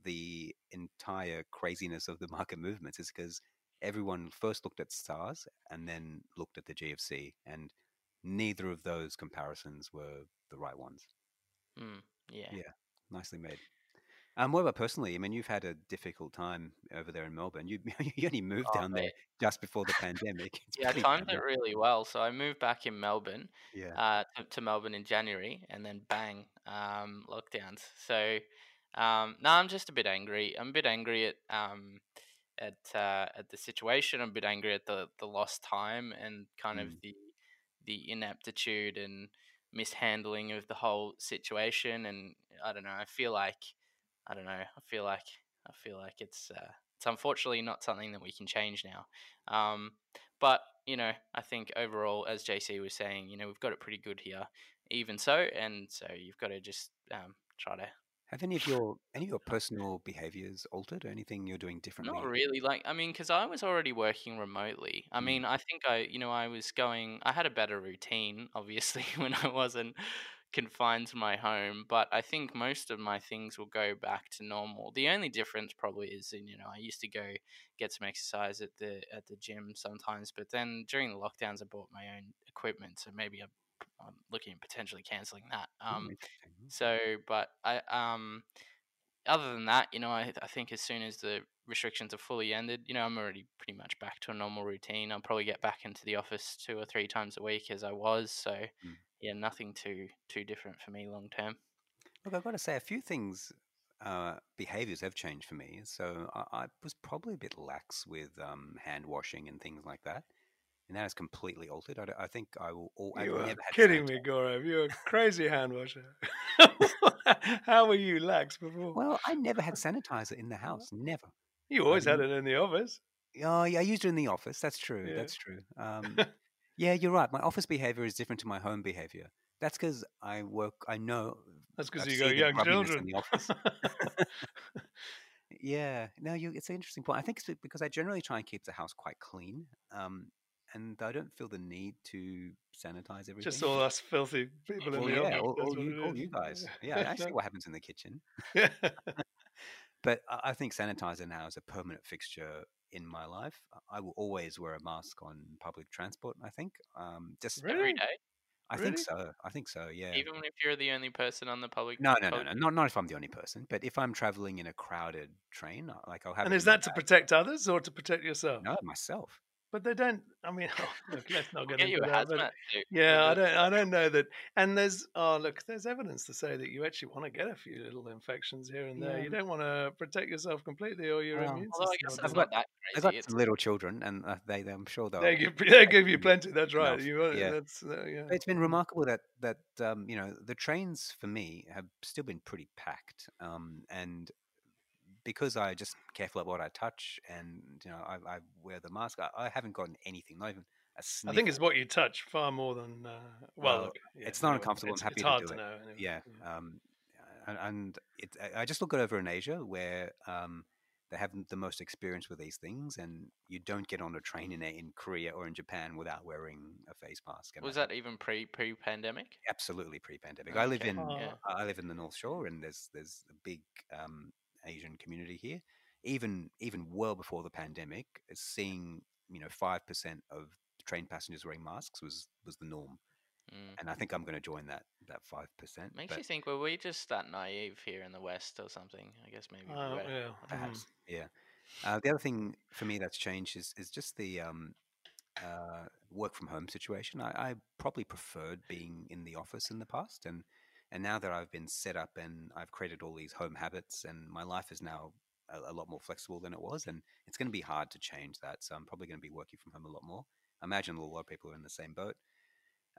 the entire craziness of the market movements. Is because everyone first looked at SARS and then looked at the GFC, and neither of those comparisons were the right ones. mm, yeah. Yeah, nicely made. Um, what about personally? I mean, you've had a difficult time over there in Melbourne. You you only moved Oh, down there just before the pandemic. It's Yeah, I timed it really well. So I moved back in Melbourne, Yeah. uh, to, to Melbourne in January, and then bang, um, lockdowns. So, um, no, I'm just a bit angry. I'm a bit angry at um, at uh, at the situation. I'm a bit angry at the the lost time and kind of Mm. the the ineptitude and mishandling of the whole situation. And I don't know. I feel like I don't know. I feel like I feel like it's uh, it's unfortunately not something that we can change now. Um, but you know, I think overall, as JC was saying, you know, we've got it pretty good here, even so, and so you've got to just um, try to. Have any of your any of your personal behaviors altered, or anything you're doing differently? Not really, like I mean, because I was already working remotely. I Mm. mean, I think I, you know, I was going. I had a better routine, obviously, when I wasn't confined to my home. But I think most of my things will go back to normal. The only difference probably is, in, you know, I used to go get some exercise at the at the gym sometimes, but then during the lockdowns, I bought my own equipment, so maybe I'm, I'm looking at potentially canceling that. Um, so, but I um, other than that, you know, I I think as soon as the restrictions are fully ended, you know, I'm already pretty much back to a normal routine. I'll probably get back into the office two or three times a week as I was. So, Mm. yeah, nothing too too different for me long term. Look, I've got to say a few things. Uh, behaviors have changed for me. So I, I was probably a bit lax with um, hand washing and things like that, and that has completely altered. I, I think I will. All, I've You are kidding me, Gaurav. You're a crazy hand washer. How were you lax before? Well, I never had sanitizer in the house. Never. you always had it in the office. Oh, yeah, I used it in the office. That's true. Yeah. That's true. Um, yeah, you're right. My office behavior is different to my home behavior. That's because I work. I know. That's because you got young children. in the office. Yeah, no, you. It's an interesting point. I think it's because I generally try and keep the house quite clean, um, and I don't feel the need to sanitize everything. Just all us filthy people in well, the yeah, office. all, all you, all you guys. Yeah, I see what happens in the kitchen. But I think sanitizer now is a permanent fixture in my life. I will always wear a mask on public transport. I think, um, just Really? Every day, I think so. I think so. Yeah. even if you're the only person on the public. No, no, no, no, not not if I'm the only person. But if I'm traveling in a crowded train, like I'll have. and is that to protect others or to protect yourself? No, myself. But they don't. I mean, oh, look, let's not We'll get get you into a that. but- Yeah, I don't. I don't know that. And there's oh look, there's evidence to say that you actually want to get a few little infections here and there. Yeah. You don't want to protect yourself completely, or your Well, immune Although I system. guess I've got- that I crazy. got It's some little children, and uh, they, I'm sure they'll. They give they give you plenty. That's right. You want, yeah. that's uh, yeah. It's been remarkable that that um, you know the trains for me have still been pretty packed, um, and because I just careful about what I touch, and you know I, I wear the mask, I, I haven't gotten anything, not even a sniff. I think it's what you touch far more than. Uh, well, Well, yeah, it's not anyway, uncomfortable, I'm It's, happy it's to hard do to it. know. Anyway. yeah, um, and, and it, I- just look it over in Asia where um, they have the most experience with these things, and you don't get on a train in in Korea or in Japan without wearing a face mask. Was that even pre pre pandemic? absolutely pre-pandemic? I live Okay, in yeah. I live in the North Shore, and there's there's a big um, Asian community here. Even even well before the pandemic, seeing you know five percent of train passengers wearing masks was was the norm. Mm. And I think I'm going to join that that five percent. Makes you think, were we just that naive here in the West or something? I guess maybe we Uh, were. yeah. I don't. Perhaps, yeah. Uh, the other thing for me that's changed is is just the um, uh, work from home situation. I, I probably preferred being in the office in the past, and and now that I've been set up and I've created all these home habits, and my life is now a, a lot more flexible than it was, and it's going to be hard to change that. So I'm probably going to be working from home a lot more. I imagine a lot of people are in the same boat.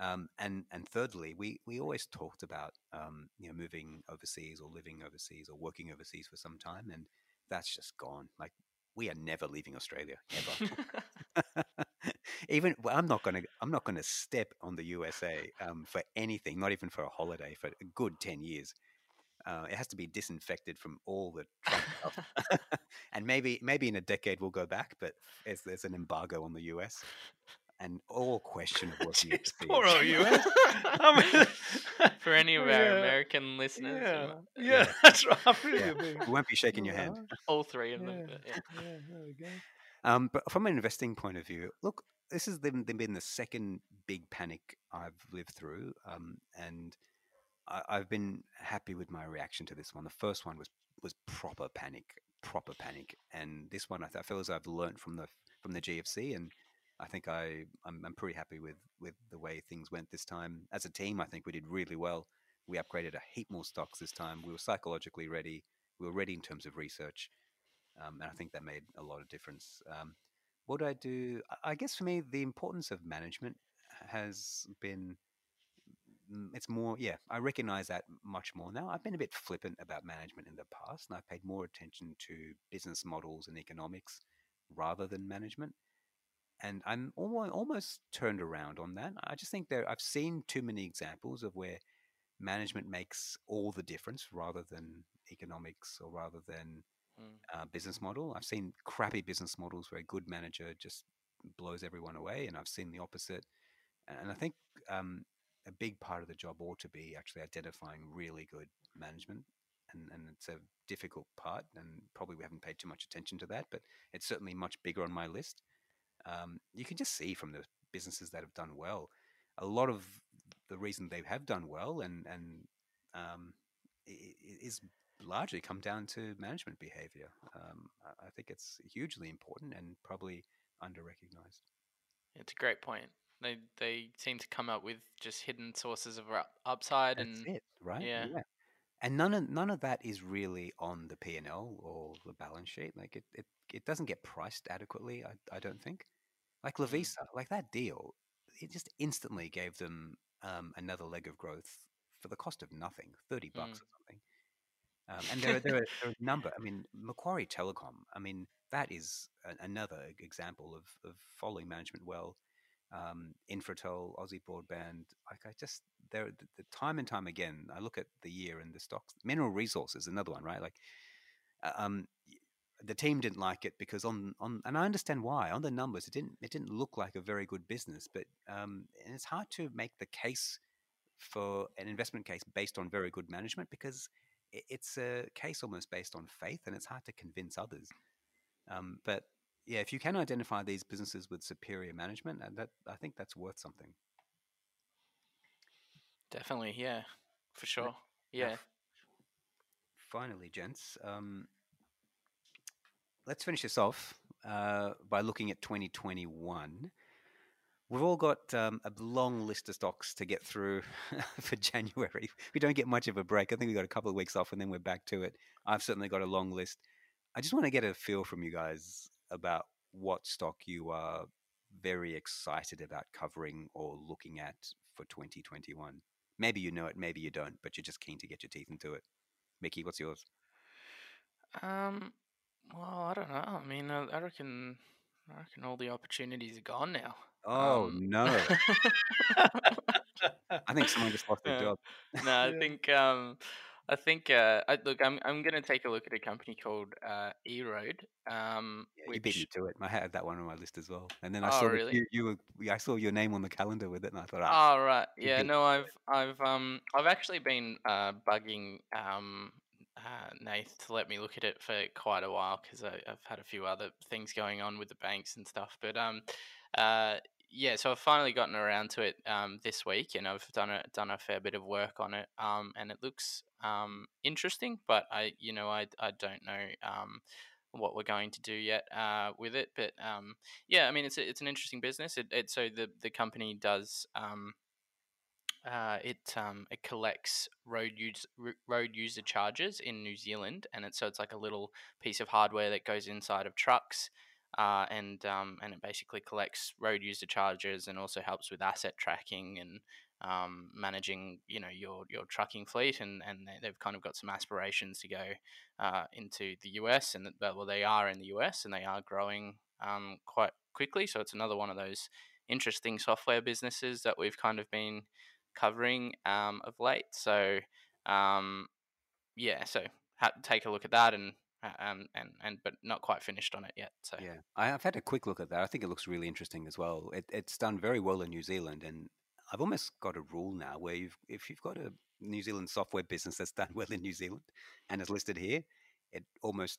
Um, and and thirdly, we we always talked about um, you know moving overseas or living overseas or working overseas for some time, and that's just gone. Like we are never leaving Australia ever. even well, I'm not gonna I'm not gonna step on the USA um, for anything, not even for a holiday for a good ten years. Uh, it has to be disinfected from all the Trump stuff, and maybe maybe in a decade we'll go back, but there's, there's an embargo on the US, and all question of working Jeez, overseas. poor old US. I mean, For any of our yeah, American listeners, Yeah, uh, yeah, Yeah. that's right. Yeah. We won't be shaking your hand. All three of Yeah, them. but yeah. yeah, there we go. Um, but from an investing point of view, look, this has been, been the second big panic I've lived through, um, and I, I've been happy with my reaction to this one. The first one was was proper panic, proper panic, and this one I, I feel as I've learned from the from the GFC, and I think I I'm, I'm pretty happy with with the way things went this time. As a team, I think we did really well. We upgraded a heap more stocks this time. We were psychologically ready. We were ready in terms of research, um, and I think that made a lot of difference. Um, what do I do? I- guess for me, the importance of management has been. mm, It's more, yeah. I recognize that much more now. I've been a bit flippant about management in the past, and I've paid more attention to business models and economics rather than management. And I'm almost almost turned around on that. I just think there I've seen too many examples of where management makes all the difference rather than economics or rather than Mm. uh, business model. I've seen crappy business models where a good manager just blows everyone away, and I've seen the opposite. And I think um, a big part of the job ought to be actually identifying really good management, and, and it's a difficult part, and probably we haven't paid too much attention to that, but it's certainly much bigger on my list. Um, you can just see from the businesses that have done well, a lot of the reason they have done well and and um, is largely come down to management behavior. Um, I- think it's hugely important and probably under recognized. It's a great point. They they seem to come up with just hidden sources of up- upside That's and it, right? yeah. And none of none of that is really on the P and L or the balance sheet. Like it, it, it doesn't get priced adequately. I, I don't think. Like Mm. Lovisa, like that deal, it just instantly gave them um, another leg of growth for the cost of nothing, thirty bucks Mm. or something. Um, and there are, there, are, there are a number. I mean, Macquarie Telecom. I mean, that is a, another example of, of following management well. Um, Infratil, Aussie Broadband. Like I just there, the, the time and time again, I look at the year and the stocks. Mineral Resources, another one, right? Like, uh, um, the team didn't like it because on on, and I understand why. On the numbers, it didn't it didn't look like a very good business. But um, and it's hard to make the case for an investment case based on very good management because it's a case almost based on faith, and it's hard to convince others. Um, but yeah, if you can identify these businesses with superior management, uh, that I think that's worth something. Definitely, yeah, for sure. Yeah. finally, gents, um, let's finish this off uh, by looking at 2021. We've all got um, a long list of stocks to get through for January. We don't get much of a break. I think we've got a couple of weeks off and then we're back to it. I've certainly got a long list. I just want to get a feel from you guys about what stock you are very excited about covering or looking at for 2021. Maybe you know it, maybe you don't, but you're just keen to get your teeth into it. Mickey, what's yours? Um. Well, I don't know. I mean, I reckon, I reckon all the opportunities are gone now. Oh Um, no! I think someone just lost their Yeah. job. no, I Yeah. think um, I think uh, I, look, I'm I'm gonna take a look at a company called uh, EROAD. Um, Yeah, you beat me to it. I had that one on my list as well, and then I Oh, saw really? you, you were, I saw your name on the calendar with it, and I thought, ah, Oh right, yeah. No, I've I've um I've actually been uh bugging um uh, Nath to let me look at it for quite a while because I've had a few other things going on with the banks and stuff. But um, uh, yeah, so I've finally gotten around to it um, this week, and I've done a done a fair bit of work on it. Um, and it looks um interesting, but I you know I I don't know um what we're going to do yet uh, with it. But um, yeah, I mean, it's a, it's an interesting business. It, it so the the company does um, uh, it um, it collects road use road user charges in New Zealand, and it, so it's like a little piece of hardware that goes inside of trucks. Uh, and um, and it basically collects road user charges and also helps with asset tracking and um, managing you know your your trucking fleet and and they've kind of got some aspirations to go uh, into the US and well they are in the US and they are growing um, quite quickly. So it's another one of those interesting software businesses that we've kind of been covering um, of late. So um, yeah so ha- take a look at that and um, and and but not quite finished on it yet. So yeah, I've had a quick look at that. I think it looks really interesting as well. It, it's done very well in New Zealand, and I've almost got a rule now where you've, if you've got a New Zealand software business that's done well in New Zealand and is listed here, it almost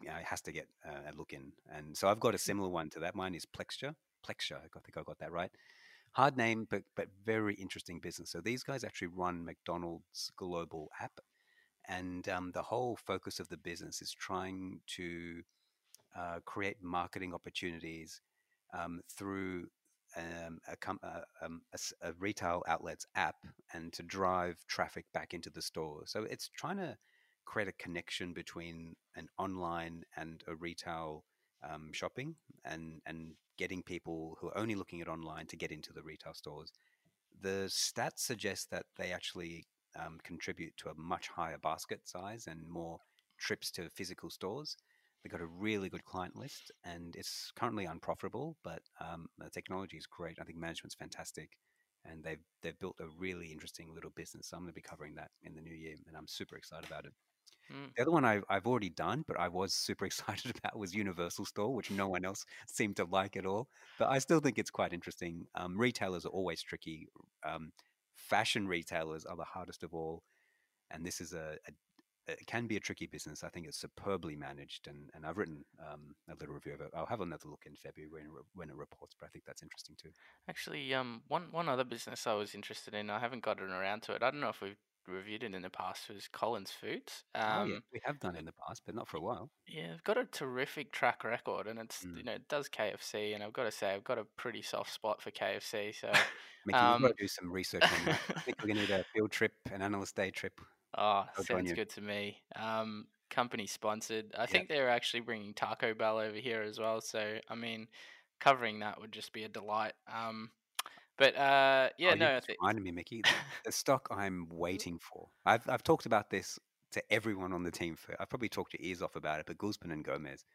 you know, it has to get uh, a look in. And so I've got a mm. similar one to that. Mine is Plexure. Plexure, I think I got that right. Hard name, but but very interesting business. So these guys actually run McDonald's global app, and um, the whole focus of the business is trying to uh, create marketing opportunities um, through um, a, uh, um, a, a, retail outlet's app and to drive traffic back into the store. So it's trying to create a connection between an online and a retail um, shopping and, and getting people who are only looking at online to get into the retail stores. The stats suggest that they actually um, contribute to a much higher basket size and more trips to physical stores. They've got a really good client list, and it's currently unprofitable, but um, the technology is great. I think management's fantastic, and they've they've built a really interesting little business. So I'm going to be covering that in the new year, and I'm super excited about it. Mm. The other one I've, I've already done, but I was super excited about was Universal Store, which no one else seemed to like at all. But I still think it's quite interesting. Um, retailers are always tricky. Um, fashion retailers are the hardest of all. And this is a, a, it can be a tricky business. I think it's superbly managed, and, and I've written um, a little review of it. I'll have another look in February when when it reports, but I think that's interesting too. Actually, um, one one other business I was interested in, I haven't gotten around to it. I don't know if we've reviewed it in the past. Was Collins Foods? Um, oh yeah, um, we have done it in the past, but not for a while. Yeah, I've got a terrific track record, and it's mm. you know it does KFC, and I've got to say I've got a pretty soft spot for KFC. So, Mickey, um, you've got to do some research on that. I think we're going to need a field trip, an analyst day trip Oh, I'll sounds good to me. Um, company sponsored. I think they're actually bringing Taco Bell over here as well. So I mean, covering that would just be a delight. Um, but uh, yeah, oh, no, I think reminded me, Mickey, the, stock I'm waiting for. I've I've talked about this to everyone on the team. For I've probably talked your ears off about it, but Guzman and Gomez.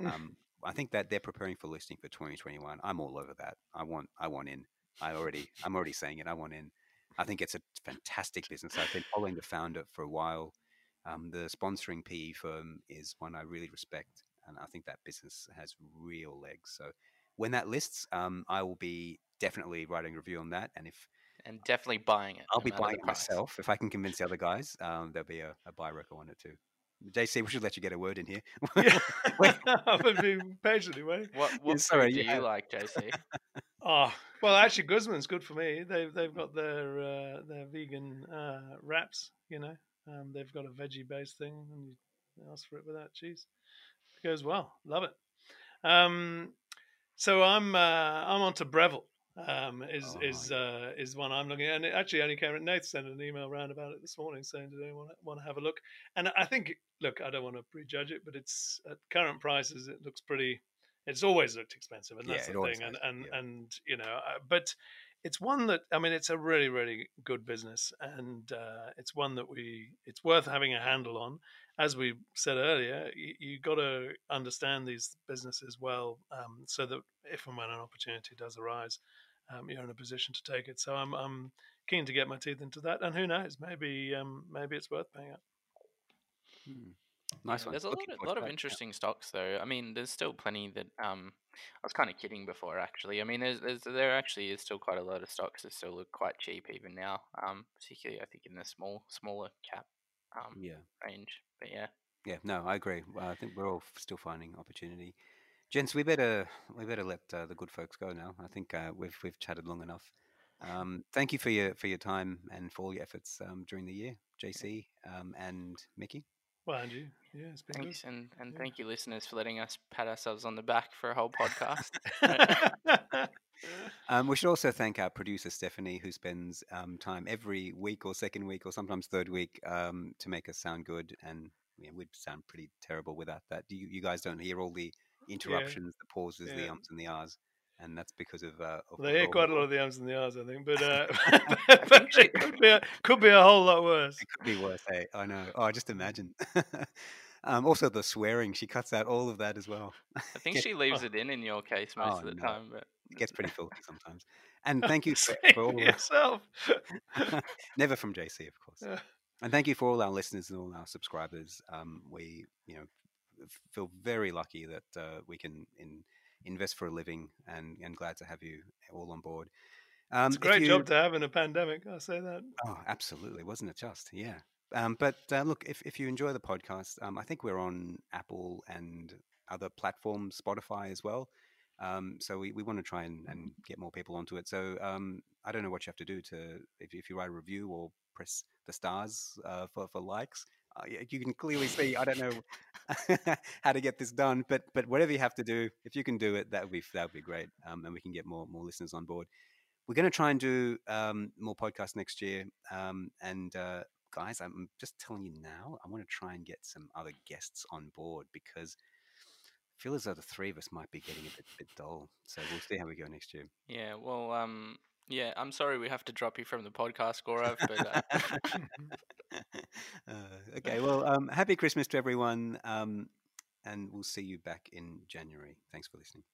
Mm. Um, I think that they're preparing for listing for 2021. I'm all over that. I want I want in. I already I'm already saying it. I want in. I think it's a fantastic business. I've been following the founder for a while. Um, the sponsoring PE firm is one I really respect, and I think that business has real legs. So when that lists, um, I will be definitely writing a review on that, and if and definitely buying it. I'll no be buying it myself if I can convince the other guys. Um, there'll be a, a buy record on it too. JC, we should let you get a word in here. yeah. I would be patiently waiting. What, what yeah, sorry, do you like, JC? oh, well, actually, Guzman's good for me. They've they've got their uh, their vegan uh, wraps. You know, um, they've got a veggie based thing, and you ask for it without cheese. It goes well. Love it. Um, so I'm uh, I'm on to Breville um, is oh, is uh, is one I'm looking at. And it actually only came. Nate sent an email around about it this morning saying, "Did anyone want to have a look?" And I think, look, I don't want to prejudge it, but it's at current prices, it looks pretty. It's always looked expensive, and that's yeah, the thing. And and yeah. and you know, uh, but it's one that I mean, it's a really really good business, and uh, it's one that we it's worth having a handle on. As we said earlier, you, you got to understand these businesses well, um, so that if and when an opportunity does arise, um, you're in a position to take it. So I'm I'm keen to get my teeth into that, and who knows, maybe um, maybe it's worth paying up. Hmm. Nice one. There's a lot, of, lot of interesting yeah. stocks, though. I mean, there's still plenty that. Um, I was kind of kidding before, actually. I mean, there's, there's there actually is still quite a lot of stocks that still look quite cheap even now. Um, particularly, I think in the small smaller cap um, Yeah. range. But yeah, Yeah, no, I agree. Well, I think we're all still finding opportunity. Gents, we better we better let uh, the good folks go now. I think uh, we've we've chatted long enough. Um, thank you for your for your time and for all your efforts um, during the year, JC um, and Mickey. Well, and you, yeah, it's been thanks, and and Yeah. thank you, listeners, for letting us pat ourselves on the back for a whole podcast. Um, we should also thank our producer Stephanie, who spends um, time every week or second week or sometimes third week um, to make us sound good. And yeah, we'd sound pretty terrible without that. You, you guys don't hear all the interruptions, the pauses, the ums and the ahs, and that's because of. Uh, of they hear quite a lot of the ums and the ahs, I think, but, uh, but it could be, a, could be a whole lot worse. It could be worse. Hey, I know. Oh, I just imagine. um, also, the swearing. She cuts out all of that as well. I think she leaves it in in your case most Oh, of the no. time, but gets pretty filthy sometimes. And thank you for, for all. yourself. Never from JC, of course. Yeah. And thank you for all our listeners and all our subscribers. Um, we, you know, feel very lucky that uh, we can in, invest for a living, and and glad to have you all on board. Um, It's a great you- job to have in a pandemic. I say that. Oh, absolutely, wasn't it just? Yeah. Um, but uh, look, if, if you enjoy the podcast, um, I think we're on Apple and other platforms, Spotify as well. Um, so we, we want to try and, and get more people onto it. So um, I don't know what you have to do to if, if you write a review or press the stars uh, for, for likes. Uh, you can clearly see I don't know how to get this done, but but whatever you have to do, if you can do it, that would be that would be great, um, and we can get more more listeners on board. We're going to try and do um, more podcasts next year, um, and uh, guys, I'm just telling you now, I want to try and get some other guests on board because feel as though the three of us might be getting a bit, bit dull. So we'll see how we go next year. yeah, well, um, yeah, I'm sorry we have to drop you from the podcast, Gaurav, but uh, uh, okay, well, um, happy Christmas to everyone, um, and we'll see you back in January. Thanks for listening.